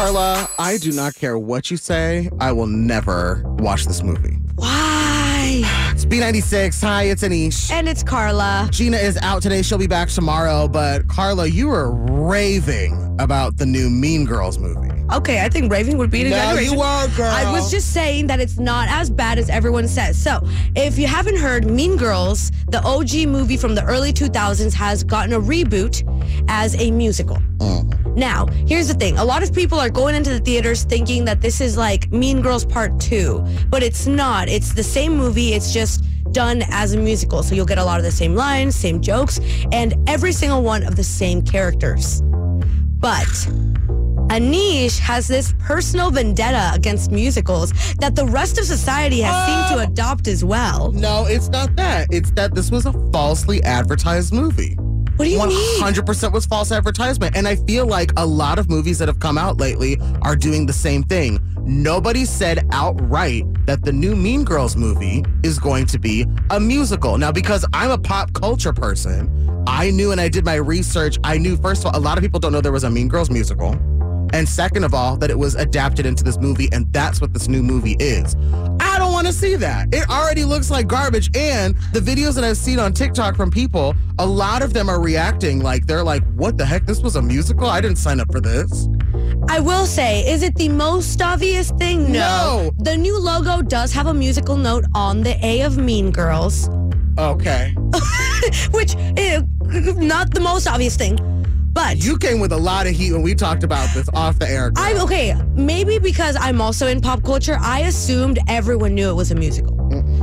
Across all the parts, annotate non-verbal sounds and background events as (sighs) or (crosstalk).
Carla, I do not care what you say. I will never watch this movie. Why? It's B96. Hi, it's Anish. And it's Carla. Gina is out today. She'll be back tomorrow. But Carla, you were raving about the new Mean Girls movie. Okay, I think raving would be an No, exaggeration. you were, girl. I was just saying that it's not as bad as everyone says. So, if you haven't heard, Mean Girls, the OG movie from the early 2000s, has gotten a reboot as a musical. Mm-hmm. Now, here's the thing. A lot of people are going into the theaters thinking that this is like Mean Girls Part 2, but it's not. It's the same movie, it's just done as a musical. So you'll get a lot of the same lines, same jokes, and every single one of the same characters. But Anish has this personal vendetta against musicals that the rest of society has seemed to ah. adopt as well. No, it's not that. It's that this was a falsely advertised movie. What do you mean? 100% was false advertisement. And I feel like a lot of movies that have come out lately are doing the same thing. Nobody said outright that the new Mean Girls movie is going to be a musical. Now, because I'm a pop culture person, I knew and I did my research. I knew, first of all, a lot of people don't know there was a Mean Girls musical. And second of all, that it was adapted into this movie, and that's what this new movie is. To see that. It already looks like garbage. And the videos that I've seen on TikTok from people, a lot of them are reacting like they're like, what the heck? This was a musical? I didn't sign up for this. I will say, is it the most obvious thing? No. The new logo does have a musical note on the A of Mean Girls, Okay. (laughs) which is eh, (laughs) not the most obvious thing. But You came with a lot of heat when we talked about this off the air. girl. I'm okay. Maybe because I'm also in pop culture, I assumed everyone knew it was a musical.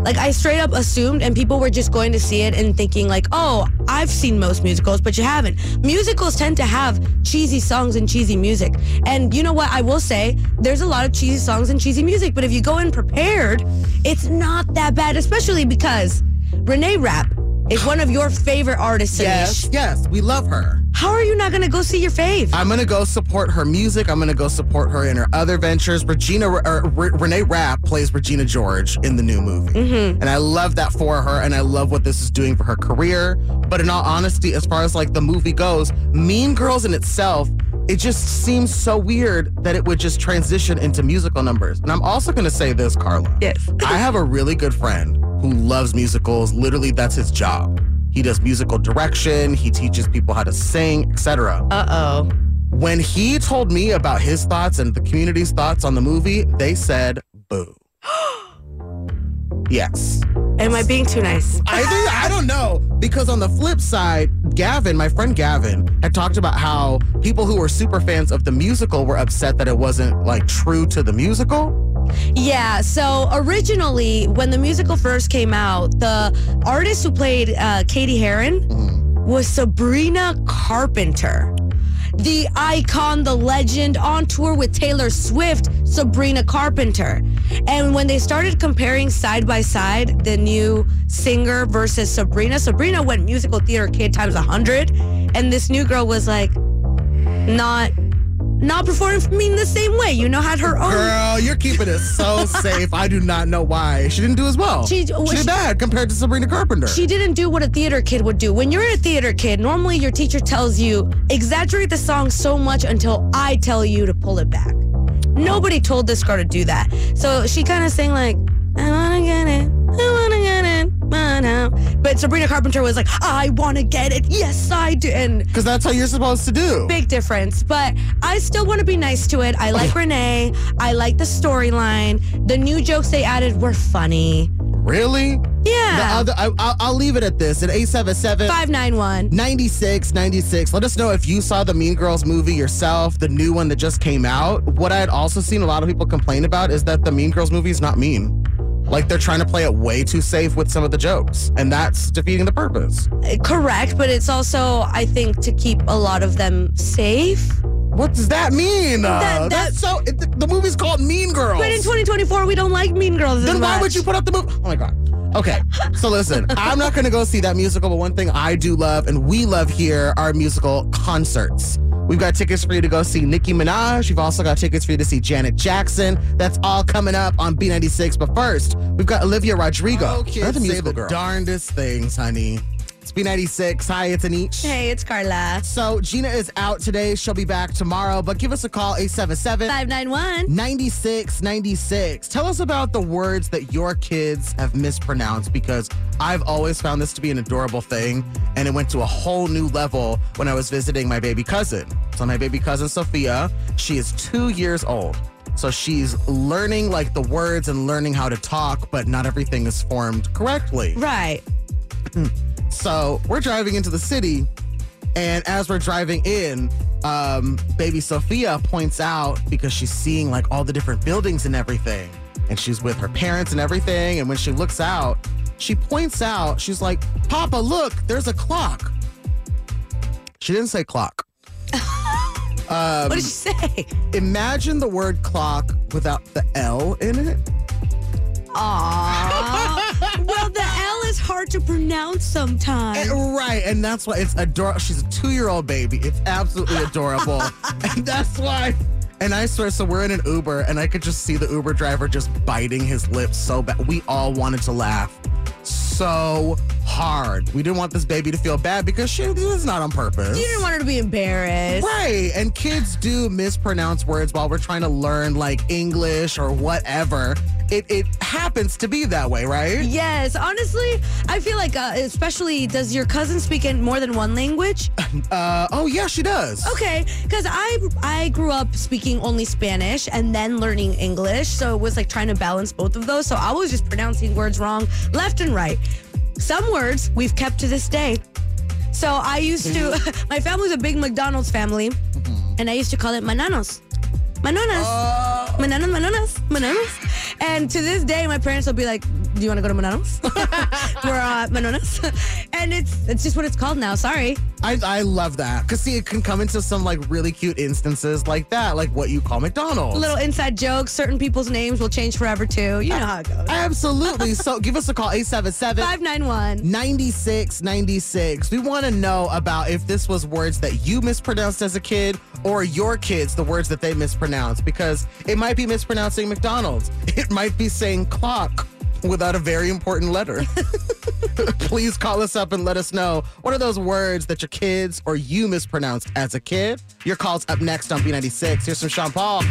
Like I straight up assumed, and people were just going to see it and thinking like, "Oh, I've seen most musicals, but you haven't." Musicals tend to have cheesy songs and cheesy music, and you know what? I will say there's a lot of cheesy songs and cheesy music, but if you go in prepared, it's not that bad. Especially because Renee Rapp is one of your favorite artists. yes, Anish. yes, we love her. How are you not going to go see your fave? I'm gonna go support her music. I'm gonna go support her in her other ventures. Regina or, Re- Renee Rapp plays Regina George in the new movie, Mm-hmm. and I love that for her. And I love what this is doing for her career. But in all honesty, as far as like the movie goes, Mean Girls in itself, it just seems so weird that it would just transition into musical numbers. And I'm also gonna say this, Carla. yes. I have a really good friend who loves musicals. Literally, that's his job. He does musical direction. He teaches people how to sing, etc. Uh oh. When he told me about his thoughts and the community's thoughts on the movie, they said boo. (gasps) yes. Am I being too nice? I think I don't know because on the flip side, Gavin, my friend Gavin, had talked about how people who were super fans of the musical were upset that it wasn't like true to the musical. Yeah, so originally, when the musical first came out, the artist who played uh, Cady Heron was Sabrina Carpenter. The icon, the legend on tour with Taylor Swift, Sabrina Carpenter. And when they started comparing side by side the new singer versus Sabrina, Sabrina went musical theater kid times 100. And this new girl was like, not. Not performing for me in the same way, you know, had her own Girl, you're keeping it so (laughs) safe. I do not know why. She didn't do as well. She- She, did she- bad compared to Sabrina Carpenter. She didn't do what a theater kid would do. When you're a theater kid, normally your teacher tells you, exaggerate the song so much until I tell you to pull it back. Nobody told this girl to do that. So she kind of sang like, I wanna get it, I wanna get but Sabrina Carpenter was like, I wanna get it, yes I do. And Because that's how you're supposed to do. big difference. But I still want to be nice to it. I like Renee. I like the storyline. The new jokes they added were funny. Really? The Yeah. other, I, I'll, I'll leave it at this. At 877 591. 96 96. Let us know if you saw the Mean Girls movie yourself, the new one that just came out. What I had also seen a lot of people complain about is that the Mean Girls movie is not mean. Like they're trying to play it way too safe with some of the jokes, and that's defeating the purpose. Correct, but it's also, I think, to keep a lot of them safe. What does that mean? Uh, That- that- that's so. It, the, movie's called Mean Girls. But in 2024, we don't like Mean Girls. then why much. would you put up the movie? Oh my god. Okay, (laughs) so listen, I'm not gonna go see that musical, but one thing I do love and we love here are musical concerts. We've got tickets for you to go see Nicki Minaj. We've also got tickets for you to see Janet Jackson. That's all coming up on B96. But first, we've got Olivia Rodrigo. Oh, Another kids, musical girl. darndest things, honey. It's B96. Hi, it's Anish. Hey, it's Carla. So Gina is out today. She'll be back tomorrow. But give us a call, 877 591. 9696. Tell us about the words that your kids have mispronounced because I've always found this to be an adorable thing. And it went to a whole new level when I was visiting my baby cousin. So, my baby cousin, Sophia, she is two years old. So, she's learning like the words and learning how to talk, but not everything is formed correctly. Right. Hmm. So we're driving into the city, and as we're driving in, um, baby Sophia points out because she's seeing like all the different buildings and everything, and she's with her parents and everything. And when she looks out, she points out, she's like, Papa, look, there's a clock. She didn't say clock. (laughs) um, What did you say? imagine the word clock without the L in it. Aww. (laughs) well, the hard to pronounce sometimes. And- right, and that's why it's adorable. She's a two-year-old baby. It's absolutely adorable, (laughs) and that's why. And I swear, so we're in an Uber, and I could just see the Uber driver just biting his lips so bad. We all wanted to laugh so hard. We didn't want this baby to feel bad because she was not on purpose. You didn't want her to be embarrassed. Right. And kids do mispronounce words while we're trying to learn like English or whatever. It it happens to be that way, right? Yes, honestly, I feel like, uh, especially, does your cousin speak in more than one language? (laughs) Uh oh yeah, she does. Okay, because I I grew up speaking only Spanish and then learning English, so it was like trying to balance both of those. So I was just pronouncing words wrong, left and right. Some words we've kept to this day. So I used to. Mm-hmm. (laughs) my family's a big McDonald's family, mm-hmm. and I used to call it mananos, manonas, Oh. mananas, mananas, mananas. And to this day, my parents will be like, "Do you want to go to Mananos?" (laughs) We're uh, Manonas, (laughs) and it's it's just what it's called now. Sorry. I, I love that because see it can come into some like really cute instances like that like what you call McDonald's little inside jokes. Certain people's names will change forever too. You know how it goes. absolutely so give us a call 877 Five nine one. 9696 we want to know about if this was words that you mispronounced as a kid or your kids the words that they mispronounced because it might be mispronouncing McDonald's (laughs) it might be saying clock without a very important letter (laughs) please call us up and let us know what are those words that your kids or you mispronounced as a kid. Your call's up next on B96. Here's from Sean Paul.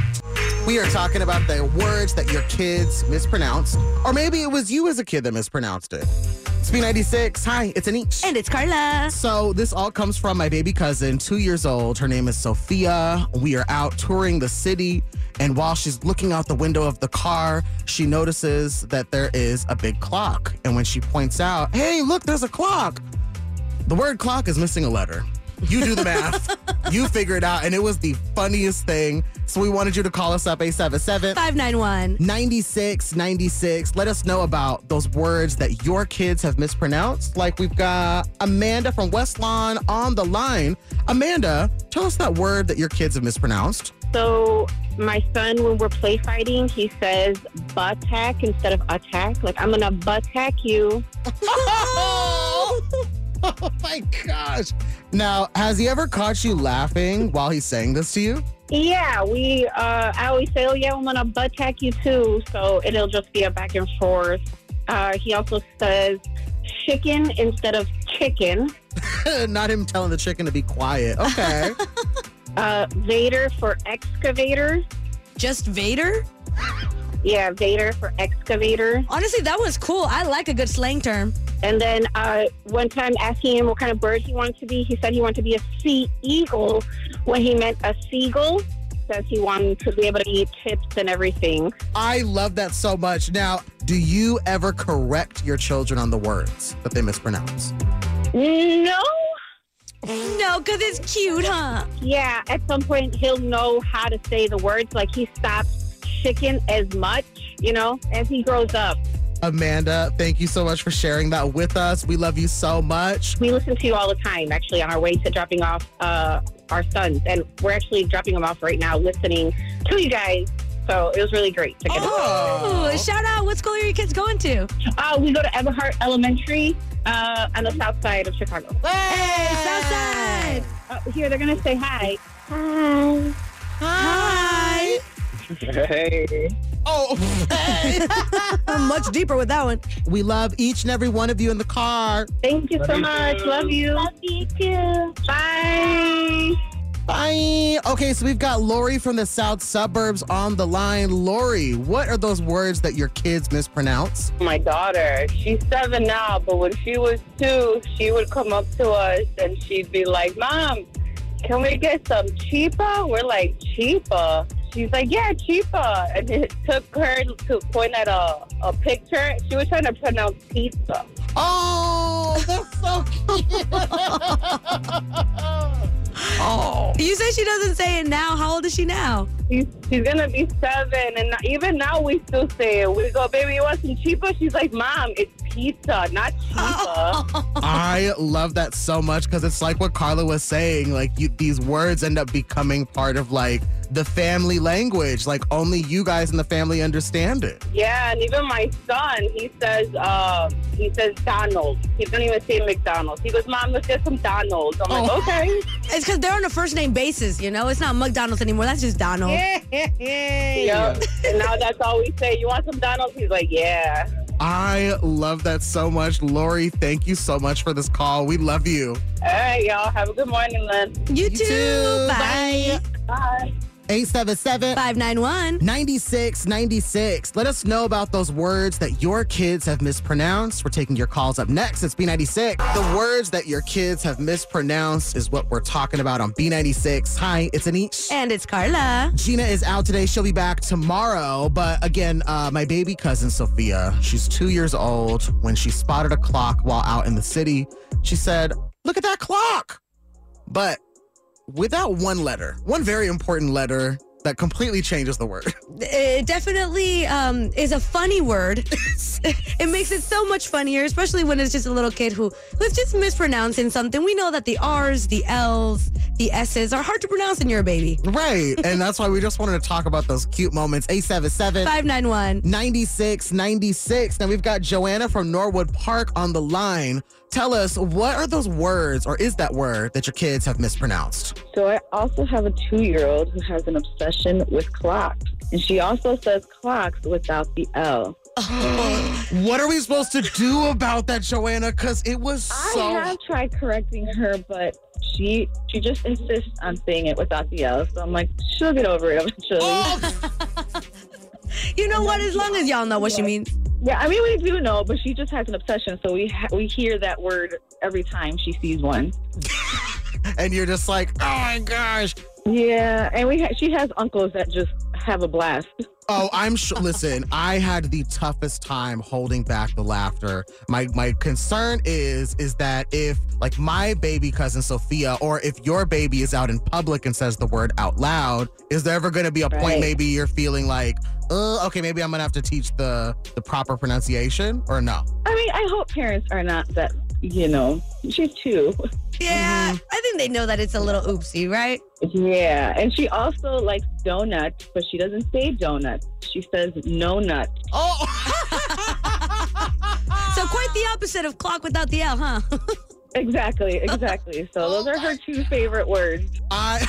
We are talking about the words that your kids mispronounced, or maybe it was you as a kid that mispronounced it. It's B96. Hi, it's Anish. And it's Carla. So this all comes from my baby cousin, two years old. Her name is Sophia. We are out touring the city, and while she's looking out the window of the car, she notices that there is a big clock. And when she points out, "Hey, look, there's a clock," the word "clock" is missing a letter. You do the math. you figure it out, and it was the funniest thing. So we wanted you to call us up 877 Five nine one. 9696. Let us know about those words that your kids have mispronounced. Like we've got Amanda from West Lawn on the line. Amanda, tell us that word that your kids have mispronounced. So my son, when we're play fighting, he says buttack instead of attack. Like I'm gonna buttack you. (laughs) Oh, my gosh. Now, has he ever caught you laughing while he's saying this to you? Yeah, we. Uh, I always say, oh yeah, I'm gonna buttack you too. So it'll just be a back and forth. Uh, he also says chicken instead of chicken. (laughs) Not him telling the chicken to be quiet. Okay. (laughs) (laughs) Uh, Vader for excavator. Just Vader? Yeah, Vader for excavator. Honestly, that was cool. I like a good slang term. And then uh, one time asking him what kind of bird he wanted to be, he said he wanted to be a sea eagle when he meant a seagull. Says he wanted to be able to eat chips and everything. I love that so much. Now, do you ever correct your children on the words that they mispronounce? No. No, because it's cute, huh? Yeah, at some point he'll know how to say the words. Like he stops chicken as much, you know, as he grows up. Amanda, thank you so much for sharing that with us. We love you so much. We listen to you all the time, actually, on our way to dropping off uh, our sons. And we're actually dropping them off right now, listening to you guys. So it was really great to get Oh, shout out. What school are your kids going to? Uh, we go to Everhart Elementary uh, on the south side of Chicago. Hey, Southside. Uh, here, they're going to say hi. Hi. Hi. Hey. Oh, (laughs) hey. Much deeper with that one. we love each and every one of you in the car. Thank you so much. Love you. Love you too. Bye. Bye. Okay, so we've got Lori from the south suburbs on the line. Lori, what are those words that your kids mispronounce? my daughter. She's seven now, but when she was two, she would come up to us and she'd be like, Mom, can we get some cheaper? We're like, cheaper? She's like, yeah, cheaper. And it took her to point at a, a picture. She was trying to pronounce pizza. Oh, that's so (laughs) cute. oh. You say she doesn't say it now. How old is she now? She's, she's going to be seven. And even now we still say it. We go, baby, you want some cheaper? She's like, Mom, it's pizza, not cheaper. (laughs) I love that so much because it's like what Carla was saying. Like you, these words end up becoming part of like the family language. Like only you guys in the family understand it. Yeah, and even my son, he says, uh, he says Donald. He doesn't even say McDonald's. He goes, Mom, let's get some Donald's. I'm like, Oh. okay. It's because they're on a first name basis, you know? It's not McDonald's anymore. That's just Donald. Yep. And now that's all we say. You want some Donald's? He's like, yeah. I love that so much. Lori, thank you so much for this call. We love you. All right, y'all. Have a good morning, then. You, You too. too. Bye. Bye. 877 591. 9696. Let us know about those words that your kids have mispronounced. We're taking your calls up next. It's B96. The words that your kids have mispronounced is what we're talking about on B96. Hi, it's Anish. And it's Carla. Gina is out today. She'll be back tomorrow. But again, uh, my baby cousin Sophia, she's two years old. When she spotted a clock while out in the city, she said, Look at that clock. But without one letter, one very important letter that completely changes the word. (laughs) It definitely um, is a funny word. (laughs) it makes it so much funnier, especially when it's just a little kid who who's just mispronouncing something. We know that the R's, the L's, the S's are hard to pronounce when you're a baby. Right. (laughs) and that's why we just wanted to talk about those cute moments. 877 591. 9696. Now we've got Joanna from Norwood Park on the line. Tell us, what are those words, or is that word that your kids have mispronounced? So I also have a two-year-old who has an obsession with clocks, and she also says clocks without the L. (gasps) what are we supposed to do about that, Joanna? Because it was so. I have tried correcting her, but she she just insists on saying it without the L. So I'm like, she'll get over it eventually. Oh, (laughs) You know what? As long as y'all know what she means. Yeah, I mean we do know, but she just has an obsession. So we ha- we hear that word every time she sees one. (laughs) and you're just like, oh my gosh. Yeah, and we ha- she has uncles that just have a blast. Oh, I'm sure. (laughs) Listen, I had the toughest time holding back the laughter. My my concern is is that if like my baby cousin Sophia, or if your baby is out in public and says the word out loud, is there ever going to be a point maybe you're feeling like, uh, okay, maybe I'm gonna have to teach the the proper pronunciation, or no? I mean, I hope parents are not that. You know, she's two. Mm-hmm. Yeah, I think they know that it's a little oopsie, right? Yeah, and she also likes donuts, but she doesn't say donuts. She says no nut. Oh, (laughs) So quite the opposite of clock without the L, huh? (laughs) Exactly, exactly. So oh those are her two favorite words. I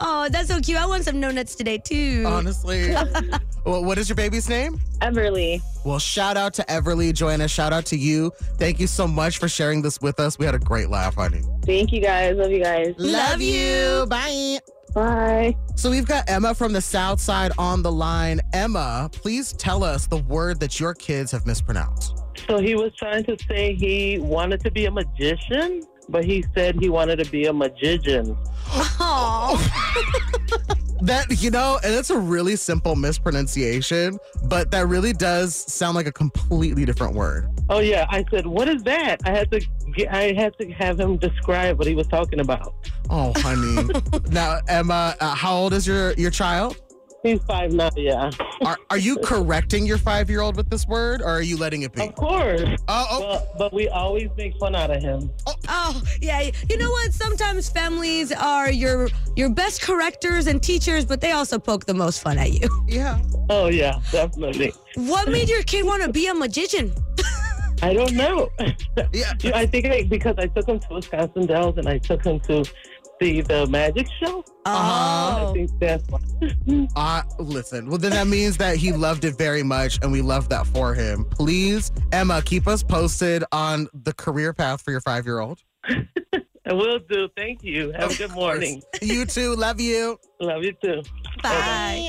Oh, that's so cute. I want some no nuts today too. honestly. (laughs) well, what is your baby's name? Everly. Well, shout out to Everly, Joanna. Shout out to you. Thank you so much for sharing this with us. We had a great laugh, honey. Thank you guys. Love you guys. Love you. Bye. Bye. So we've got Emma from the South Side on the line. Emma, please tell us the word that your kids have mispronounced. So he was trying to say he wanted to be a magician, but he said he wanted to be a magician. (laughs) That, you know, and it's a really simple mispronunciation, but that really does sound like a completely different word. Oh yeah, I said, "What is that?" I had to get, I had to have him describe what he was talking about. Oh, honey. (laughs) now, Emma, uh, how old is your, your child? He's five now, yeah. Are, are you correcting your five year old with this word or are you letting it be? Of course. Oh, oh. But, but we always make fun out of him. Oh. oh, yeah. You know what? Sometimes families are your your best correctors and teachers, but they also poke the most fun at you. Yeah. Oh, yeah, definitely. What made your kid want to be a magician? I don't know. Yeah. (laughs) I think I, because I took him to Wisconsin Dells and I took him to see the magic show. I Oh. think that's why. (laughs) Uh, listen, well, then that means that he loved it very much and we love that for him. Please, Emma, keep us posted on the career path for your five year old. (laughs) I will do. Thank you. Have a good morning. You too. Love you. Love you too. Bye.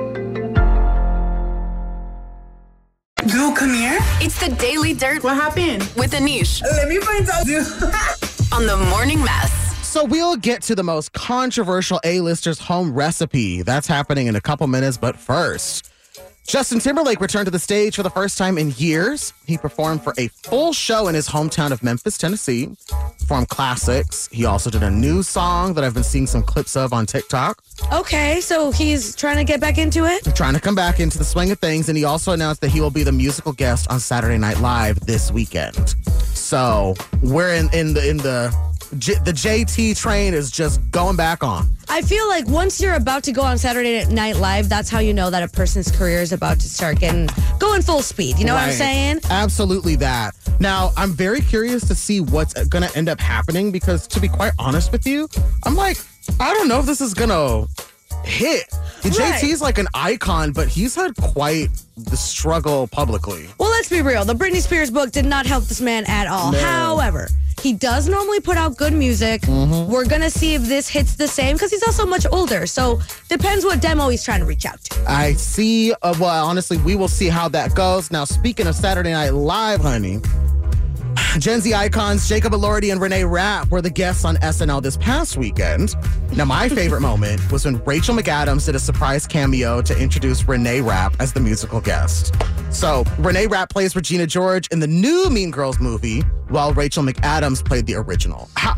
Dude, come here. It's the Daily Dirt What happened? with Anish Let me find out. Dude. (laughs) on the Morning Mess. So we'll get to the most controversial A-listers home recipe. That's happening in a couple minutes, but first, Justin Timberlake returned to the stage for the first time in years. He performed for a full show in his hometown of Memphis, Tennessee. Performed classics. He also did a new song that I've been seeing some clips of on TikTok. Okay, so he's trying to get back into it. Trying to come back into the swing of things, and he also announced that he will be the musical guest on Saturday Night Live this weekend. So we're in in the in the J, the JT train is just going back on. I feel like once you're about to go on Saturday Night Live, that's how you know that a person's career is about to start getting going full speed. You know what I'm saying? Absolutely that. Now, I'm very curious to see what's going to end up happening because, to be quite honest with you, I'm like, I don't know if this is going to hit. Right. JT's like an icon, but he's had quite the struggle publicly. Well, let's be real. The Britney Spears book did not help this man at all. No. However, he does normally put out good music. Mm-hmm. We're gonna see if this hits the same because he's also much older. So depends what demo he's trying to reach out to. I see. Uh, well, honestly, we will see how that goes. Now, speaking of Saturday Night Live, honey, Gen Z icons Jacob Elordi and Renee Rapp were the guests on SNL this past weekend. Now, my (laughs) favorite moment was when Rachel McAdams did a surprise cameo to introduce Renee Rapp as the musical guest. So, Renee Rapp plays Regina George in the new Mean Girls movie, while Rachel McAdams played the original. How,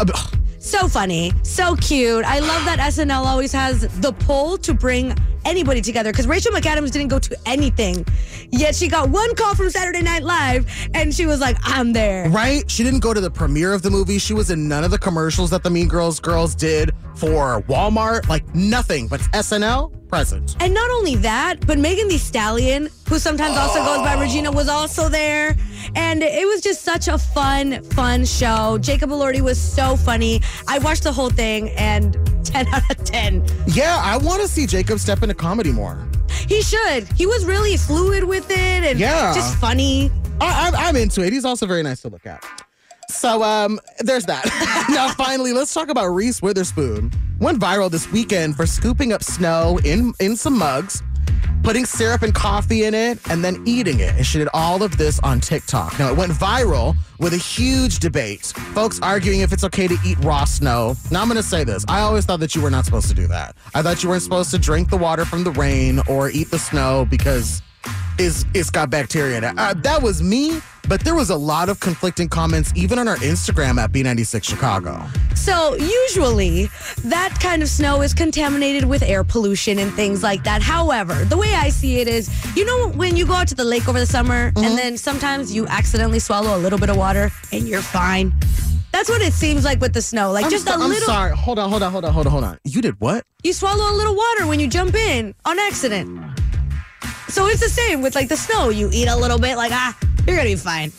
So funny, so cute. I love that SNL always has the pull to bring anybody together because Rachel McAdams didn't go to anything, yet she got one call from Saturday Night Live and she was like, "I'm there." Right? She didn't go to the premiere of the movie. She was in none of the commercials that the Mean Girls girls did for Walmart. Like nothing, but SNL present. And not only that, but Megan Thee Stallion, who sometimes also goes by Regina, was also there. And it was just such a fun, fun show. Jacob Elordi was so funny. I watched the whole thing and (laughs) 10 out of 10. Yeah, I want to see Jacob step into comedy more. He should. He was really fluid with it and Yeah. just funny. I, I'm into it. He's also very nice to look at. So um, there's that. (laughs) now, finally, let's talk about Reese Witherspoon. Went viral this weekend for scooping up snow in in some mugs, putting syrup and coffee in it, and then eating it. And she did all of this on TikTok. Now, it went viral with a huge debate. Folks arguing if it's okay to eat raw snow. Now, I'm going to say this. I always thought that you were not supposed to do that. I thought you weren't supposed to drink the water from the rain or eat the snow because is it's got bacteria in it. Uh, that was me, but there was a lot of conflicting comments even on our Instagram at B96 Chicago. So usually that kind of snow is contaminated with air pollution and things like that. However, the way I see it is, you know, when you go out to the lake over the summer Mm-hmm. and then sometimes you accidentally swallow a little bit of water and you're fine. That's what it seems like with the snow. Like I'm, just so- a I'm little. sorry. Hold on, hold on, hold on, hold on, hold on. You did what? You swallow a little water when you jump in on accident. So it's the same with like the snow. You eat a little bit, like ah, you're gonna be fine.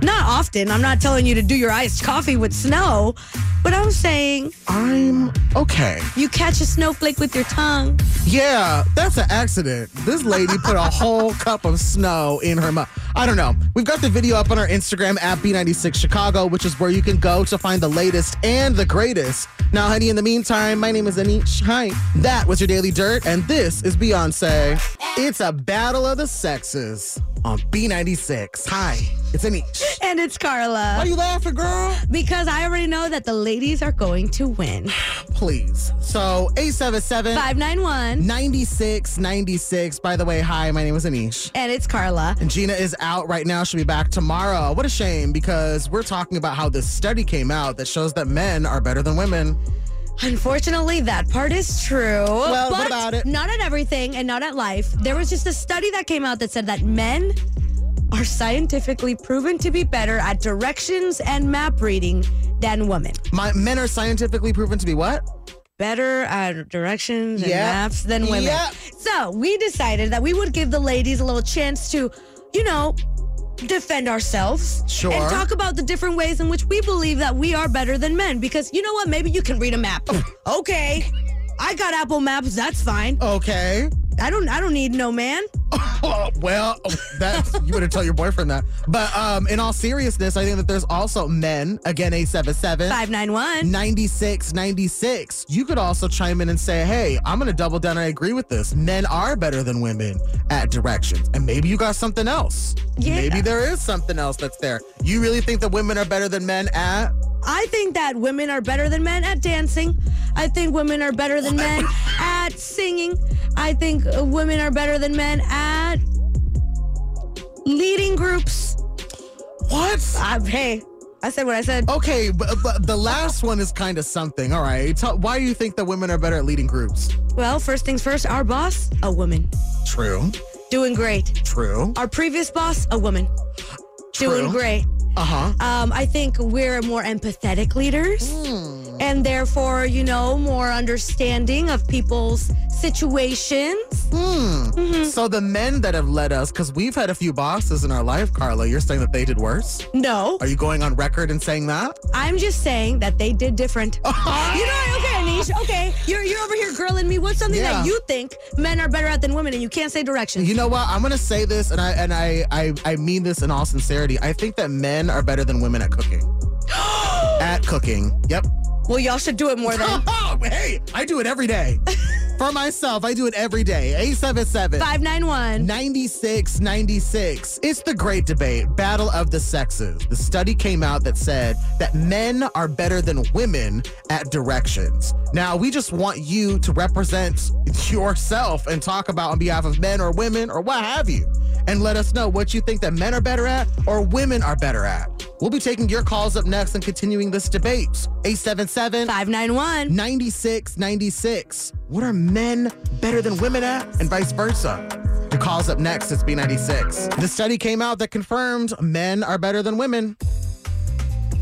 Not often. I'm not telling you to do your iced coffee with snow, But I'm saying I'm okay. you catch a snowflake with your tongue. Yeah, that's an accident. This lady put a whole (laughs) cup of snow in her mouth. I don't know. We've got the video up on our Instagram at B96 Chicago, which is where you can go to find the latest and the greatest. Now, honey, in the meantime, my name is Anish. Hi. That was your Daily Dirt, and this is Beyonce. It's a battle of the sexes on B96. Hi, it's Anish. And it's Carla. Why are you laughing, girl? Because I already know that the ladies are going to win. (sighs) Please. So, 877 591. 9696. By the way, hi, my name is Anish. And it's Carla. And Gina is out right now. She'll be back tomorrow. What a shame because we're talking about how this study came out that shows that men are better than women. Unfortunately, that part is true. Well, but what about it? Not at everything and not at life. There was just a study that came out that said that men are scientifically proven to be better at directions and map reading than women. My men are scientifically proven to be what? Better at directions and Yeah. maps than women. Yeah. So we decided that we would give the ladies a little chance to, you know, defend ourselves. Sure. And talk about the different ways in which we believe that we are better than men. Because you know what? Maybe you can read a map. (laughs) okay. I got Apple Maps. That's fine. Okay. I don't. I don't need no man. (laughs) well, that you have told your boyfriend that. But um, in all seriousness, I think that there's also men, again, 877 Five nine one. 9696. You could also chime in and say, hey, I'm going to double down. I agree with this. Men are better than women at directions. And maybe you got something else. Yeah. Maybe there is something else that's there. You really think that women are better than men at? I think that women are better than men at dancing. I think women are better than men at singing. I think uh, women are better than men at leading groups. What? Uh, hey, I said what I said. Okay, but, but the last one is kind of something. All right. Tell, why do you think that women are better at leading groups? Well, first things first, our boss, a woman. True. Doing great. True. Our previous boss, a woman. Doing great. Uh huh. Um, I think we're more empathetic leaders and therefore, you know, more understanding of people's situations. Hmm. So the men that have led us, because we've had a few bosses in our life, Carla, you're saying that they did worse? No, Are you going on record and saying that? I'm just saying that they did different. (laughs) you know what? Okay, Anish. Okay, you're you're over here grilling me. What's something Yeah. that you think men are better at than women, and you can't say directions? You know what? I'm gonna say this, and I and I I, I mean this in all sincerity. I think that men are better than women at cooking. (gasps) at cooking. Yep. Well, y'all should do it more then. (laughs) Oh, hey, I do it every day. (laughs) For myself, I do it every day. 877 Five nine one. 9696. It's the great debate, battle of the sexes. The study came out that said that men are better than women at directions. Now, we just want you to represent (laughs) yourself and talk about on behalf of men or women or what have you. And let us know what you think that men are better at or women are better at. We'll be taking your calls up next and continuing this debate. 877 Five nine one. 9696. What are men better than women at? And vice versa. Your calls up next. It's B96. The study came out that confirmed men are better than women.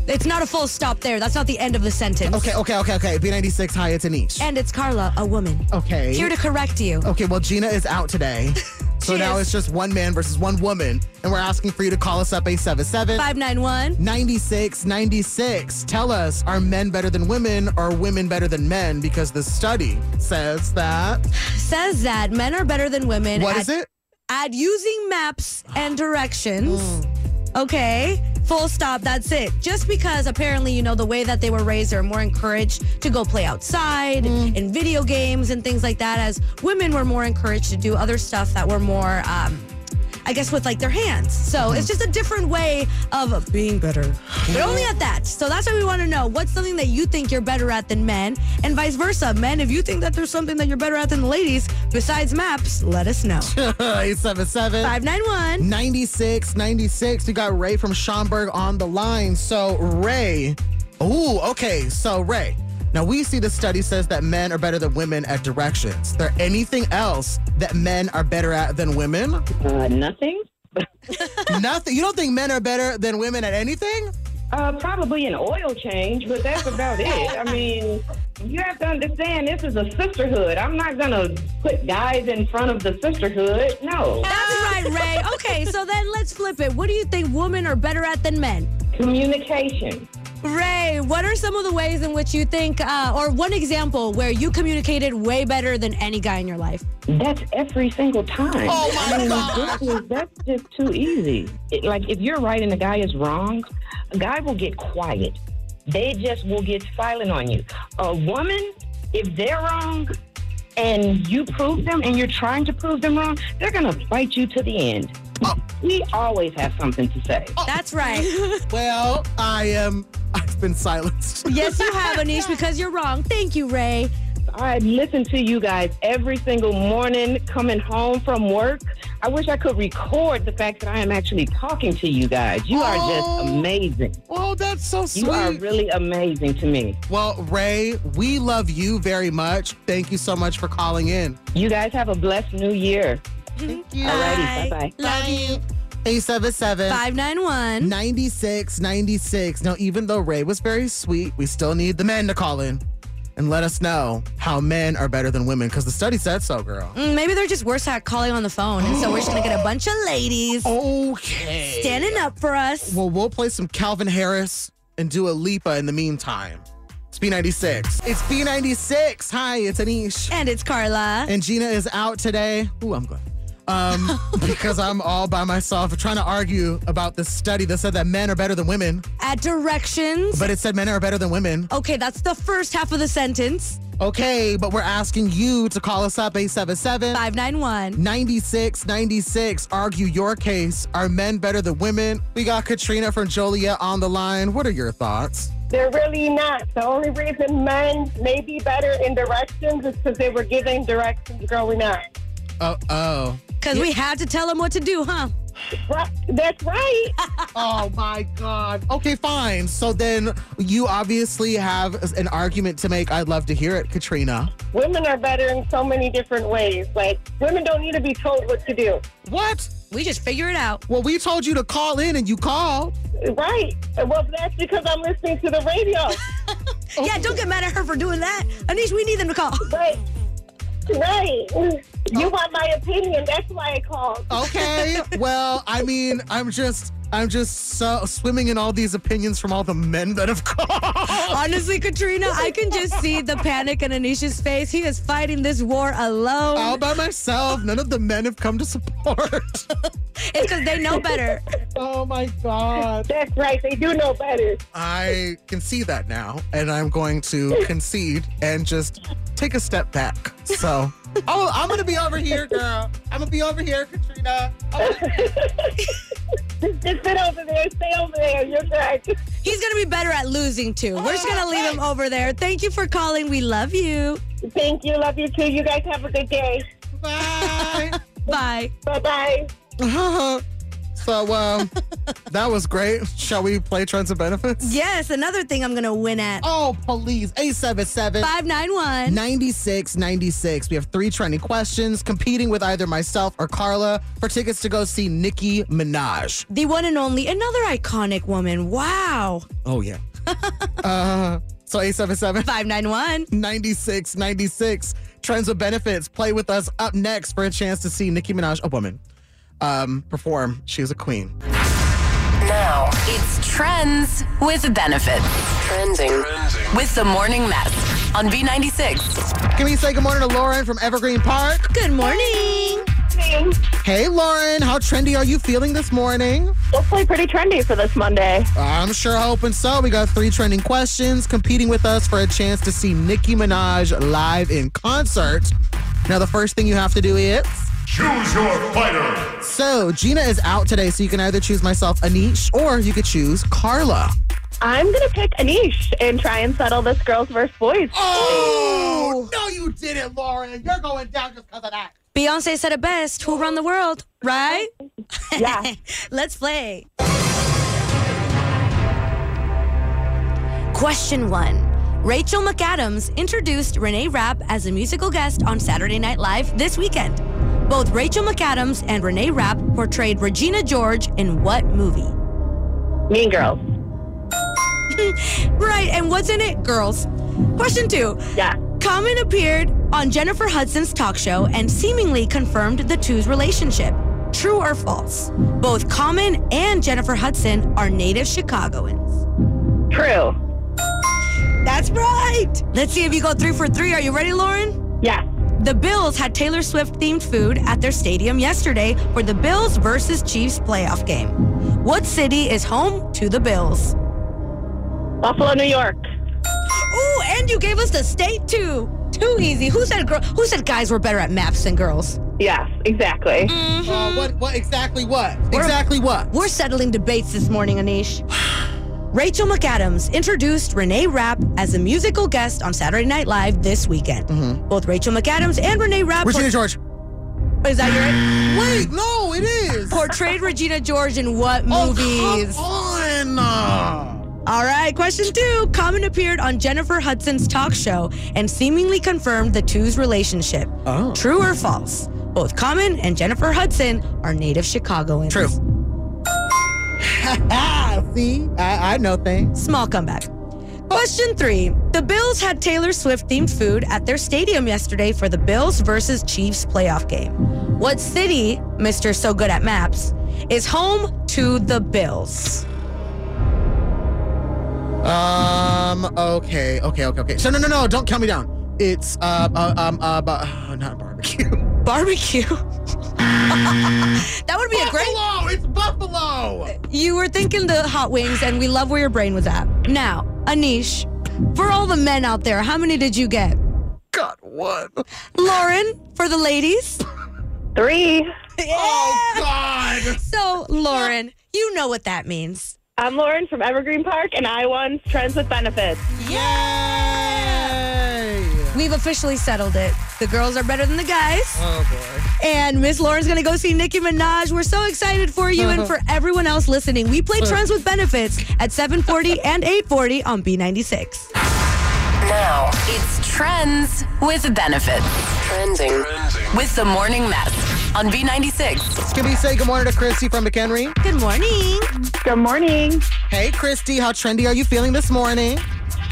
It's not a full stop there. That's not the end of the sentence. Okay, okay, okay, okay. B96, hi, it's Anish. And it's Carla, a woman. Okay. Here to correct you. Okay, well, Gina is out today. (laughs) So now it's just one man versus one woman. And we're asking for you to call us up 877 Five nine one. 9696. Tell us, are men better than women or women better than men? Because the study says that. Says that men are better than women. What at, is it? At using maps and directions. Hmm. Okay. Full stop. That's it. Just because apparently, you know, the way that they were raised, they're more encouraged to go play outside Hmm. in video games and things like that, as women were more encouraged to do other stuff that were more, um, I guess, with like their hands. So Mm-hmm. it's just a different way of being better. But only at that. So that's why we want to know what's something that you think you're better at than men, and vice versa. Men, if you think that there's something that you're better at than the ladies besides maps, let us know. (laughs) 877 591. 9696. We got Ray from Schaumburg on the line. So, Ray. Ooh, okay. So, Ray. Now, we see the study says that men are better than women at directions. Is there anything else that men are better at than women? Uh, nothing. (laughs) Nothing. You don't think men are better than women at anything? Uh, probably an oil change, but that's about it. I mean, you have to understand this is a sisterhood. I'm not gonna put guys in front of the sisterhood. No. That's right, Ray. Okay, so then let's flip it. What do you think women are better at than men? Communication. Ray, what are some of the ways in which you think, uh, or one example where you communicated way better than any guy in your life? That's every single time. Oh, my I mean, God. this is- that's just too easy. It- like if you're right and the guy is wrong, a guy will get quiet. They just will get silent on you. A woman, if they're wrong and you prove them and you're trying to prove them wrong, they're gonna fight you to the end. We always have something to say. That's right. (laughs) Well, I am. I've been silenced. (laughs) yes, you have, Anish, because you're wrong. Thank you, Ray. I listen to you guys every single morning coming home from work. I wish I could record the fact that I am actually talking to you guys. You are Oh. just amazing. Oh, that's so sweet. You are really amazing to me. well, Ray, we love you very much. Thank you so much for calling in. You guys have a blessed new year. Thank you. Alrighty, bye-bye. Love you. 877 591. 96 96. Now, even though Ray was very sweet, we still need the men to call in and let us know how men are better than women because the study said so, girl. Mm, maybe they're just worse at calling on the phone. And so we're just going to get a bunch of ladies Okay. standing up for us. Well, we'll play some Calvin Harris and Dua Lipa in the meantime. It's B96. It's B96. Hi, it's Anish. And it's Carla. And Gina is out today. Ooh, I'm glad. Um, (laughs) because I'm all by myself trying to argue about this study that said that men are better than women, At directions. but it said men are better than women. Okay, that's the first half of the sentence. Okay, but we're asking you to call us up 877 591. 9696. Argue your case. Are men better than women? We got Katrina from Joliet on the line. What are your thoughts? They're really not. The only reason men may be better in directions is because they were giving directions growing up. Oh, oh. Because we had to tell them what to do, huh? Right. That's right. (laughs) Oh my God. Okay, fine. So then you obviously have an argument to make. I'd love to hear it, Katrina. women are better in so many different ways. Like, women don't need to be told what to do. What? We just figure it out. Well, we told you to call in and you called. Right. Well, that's because I'm listening to the radio. (laughs) Yeah, don't get mad at her for doing that. Anish, we need them to call. Right. Right. You want my opinion. That's why I called. Okay. (laughs) well, I mean, I'm just. I'm just so swimming in all these opinions from all the men that have called. (laughs) Honestly, Katrina, I can just see the panic in Anish's face. He is fighting this war alone. All by myself. None of the men have come to support. (laughs) It's because they know better. (laughs) oh my God. That's right. They do know better. I can see that now, and I'm going to concede and just take a step back. So, oh, I'm gonna be over here, girl. I'm gonna be over here, Katrina. Oh, (laughs) just, just sit over there. Stay over there. You're good. He's going to be better at losing, too. We're just going to leave him over there. Thank you for calling. We love you. Thank you. Love you too. You guys have a good day. Bye. (laughs) Bye. Bye bye. Uh-huh. So, um, that was great. Shall we play trends and benefits? Yes, another thing I'm going to win at. Oh, please. 877 591. 9696. We have three trending questions competing with either myself or Carla for tickets to go see Nicki Minaj. The one and only, another iconic woman. Wow. Oh, yeah. (laughs) uh, so 877 591. 9696. Trends with benefits. Play with us up next for a chance to see Nicki Minaj, a woman, um, perform. She's a queen. Now it's trends with benefits. Trending, with the morning mess on B96. Can we say good morning to Lauren from Evergreen Park? Good morning. Hey, Lauren, how trendy are you feeling this morning? Hopefully, pretty trendy for this Monday. I'm sure hoping so. We got three trending questions competing with us for a chance to see Nicki Minaj live in concert. Now, the first thing you have to do is. Choose your fighter. So, Gina is out today, so you can either choose myself, Anish, or you could choose Carla. I'm gonna pick Anish and try and settle this girls versus boys. Oh, no, you didn't, Lauren. You're going down just because of that. Beyonce said it best. Who run the world, right? (laughs) Yeah. (laughs) Let's play. Question one. Rachel McAdams introduced Renee Rapp as a musical guest on Saturday Night Live this weekend. Both Rachel McAdams and Renee Rapp portrayed Regina George in what movie? Mean Girls. (laughs) Right, and what's in it? Girls. Question two. Yeah. Common appeared on Jennifer Hudson's talk show and seemingly confirmed the two's relationship. True or false? Both Common and Jennifer Hudson are native Chicagoans. True. That's right. Let's see if you go three for three. Are you ready, Lauren? Yeah. The Bills had Taylor Swift themed food at their stadium yesterday for the Bills versus Chiefs playoff game. What city is home to the Bills? Buffalo, New York. Ooh, and you gave us the state too. Too easy. Who said girl? Who said guys were better at maps than girls? Yes, exactly. Uh, what? What? Exactly what? Exactly what? We're settling debates this morning, Anish. (sighs) (sighs) Rachel McAdams introduced Renee Rapp as a musical guest on Saturday Night Live this weekend. Mm-hmm. Both Rachel McAdams and Renee Rapp. Regina George. Is that your Wait, no, it is. Portrayed Regina George in what movies? Oh, come on. All right, question two. Common appeared on Jennifer Hudson's talk show and seemingly confirmed the two's relationship. Oh. True or false? Both Common and Jennifer Hudson are native Chicagoans. True. (laughs) See, I, I know things. Small comeback. Question three. The Bills had Taylor Swift themed food at their stadium yesterday for the Bills versus Chiefs playoff game. What city, Mr. So Good at Maps, is home to the Bills? Um. Okay. Okay. Okay. Okay. So no, no, no. Don't count me down. It's uh, uh um uh, uh (sighs) not barbecue. (laughs) Barbecue. That would be a great. Buffalo. It's Buffalo. You were thinking the hot wings, and we love where your brain was at. Now, Anish, for all the men out there, how many did you get? Got what? Lauren, for the ladies. Three. Oh God. So, Lauren, you know what that means. I'm Lauren from Evergreen Park, and I won Trends with Benefits. Yay! We've officially settled it. The girls are better than the guys. Oh boy. And Miss Lauren's gonna go see Nicki Minaj. We're so excited for you and for everyone else listening. We play Trends with Benefits at 740 (laughs) and 840 on B96. Now it's Trends with Benefits. Trending with the Morning Mess on B96. Can we say good morning to Christy from McHenry? Good morning. Good morning. Hey, Christy, how trendy are you feeling this morning?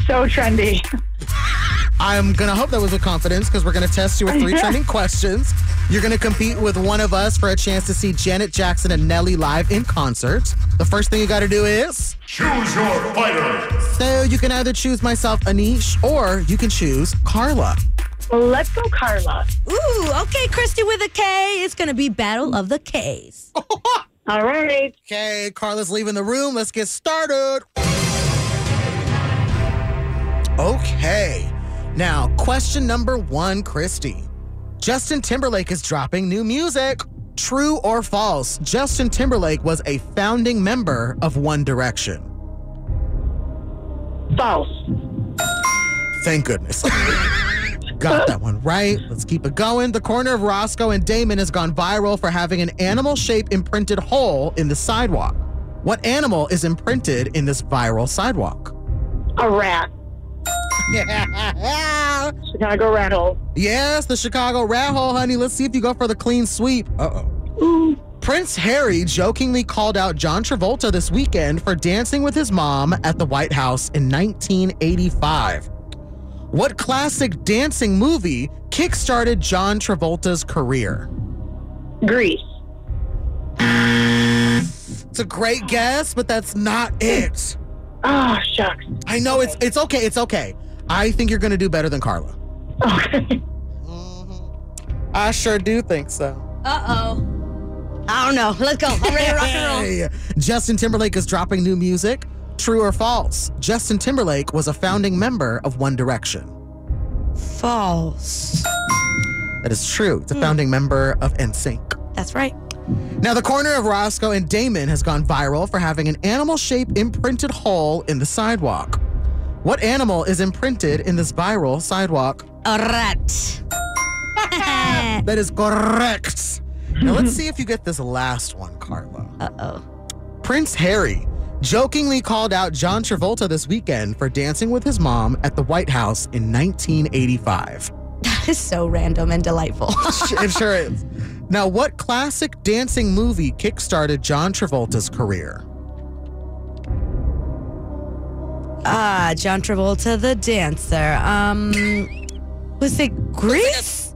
So trendy. (laughs) I'm gonna hope that was with confidence because we're gonna test you with three (laughs) trending questions. You're gonna compete with one of us for a chance to see Janet Jackson and Nelly live in concert. The first thing you gotta do is Choose your fighter. so you can either choose myself, Anish, or you can choose Carla. Let's go, Carla. Ooh, okay, Christy with a K. It's gonna be Battle of the Ks. (laughs) All right. Okay, Carla's leaving the room. Let's get started. Okay. Now, question number one, Christy. Justin Timberlake is dropping new music. True or false? Justin Timberlake was a founding member of One Direction. False. Thank goodness. (laughs) Got that one right. Let's keep it going. The corner of Roscoe and Damen has gone viral for having an animal shape imprinted hole in the sidewalk. What animal is imprinted in this viral sidewalk? A rat. Yeah. (laughs) Chicago rat hole. Yes, the Chicago rat hole, honey. Let's see if you go for the clean sweep. Uh oh. Prince Harry jokingly called out John Travolta this weekend for dancing with his mom at the White House in 1985. What classic dancing movie kickstarted John Travolta's career? Grease. It's a great guess, but that's not it. Oh, shucks. I know it's it's okay. It's okay. I think you're gonna do better than Carla. Okay. I sure do think so. Uh oh. I don't know. Let's go. I'm ready to rock and roll. (laughs) Justin Timberlake is dropping new music. True or false? Justin Timberlake was a founding member of One Direction. False. That is true. It's a founding member of NSYNC. That's right. Now, the corner of Roscoe and Damen has gone viral for having an animal shaped imprinted hole in the sidewalk. What animal is imprinted in this viral sidewalk? A rat. (laughs) That is correct. Now, let's see if you get this last one, Carla. Uh oh. Prince Harry jokingly called out John Travolta this weekend for dancing with his mom at the White House in 1985. That is so random and delightful. (laughs) it sure is. Now, what classic dancing movie kickstarted John Travolta's career? Ah, John Travolta, the dancer. Um, was it Grease?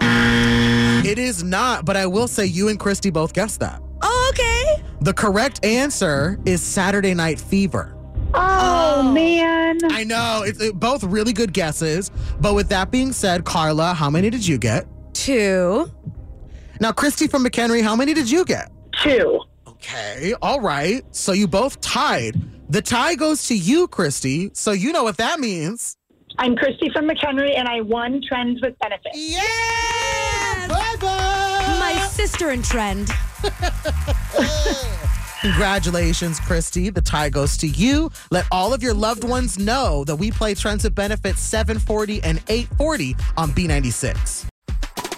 It is not, but I will say you and Christy both guessed that. Oh, okay. The correct answer is Saturday Night Fever. Oh, Oh man. I know. It's it, both really good guesses. But with that being said, Carla, how many did you get? Two. Now, Christy from McHenry, how many did you get? Two. Okay, all right. So you both tied. The tie goes to you, Christy. So you know what that means. I'm Christy from McHenry, and I won Trends with Benefits. Yeah! Bye bye! My sister in trend. (laughs) Congratulations, Christy. The tie goes to you. Let all of your loved ones know that we play Trends with Benefits 740 and 840 on B96.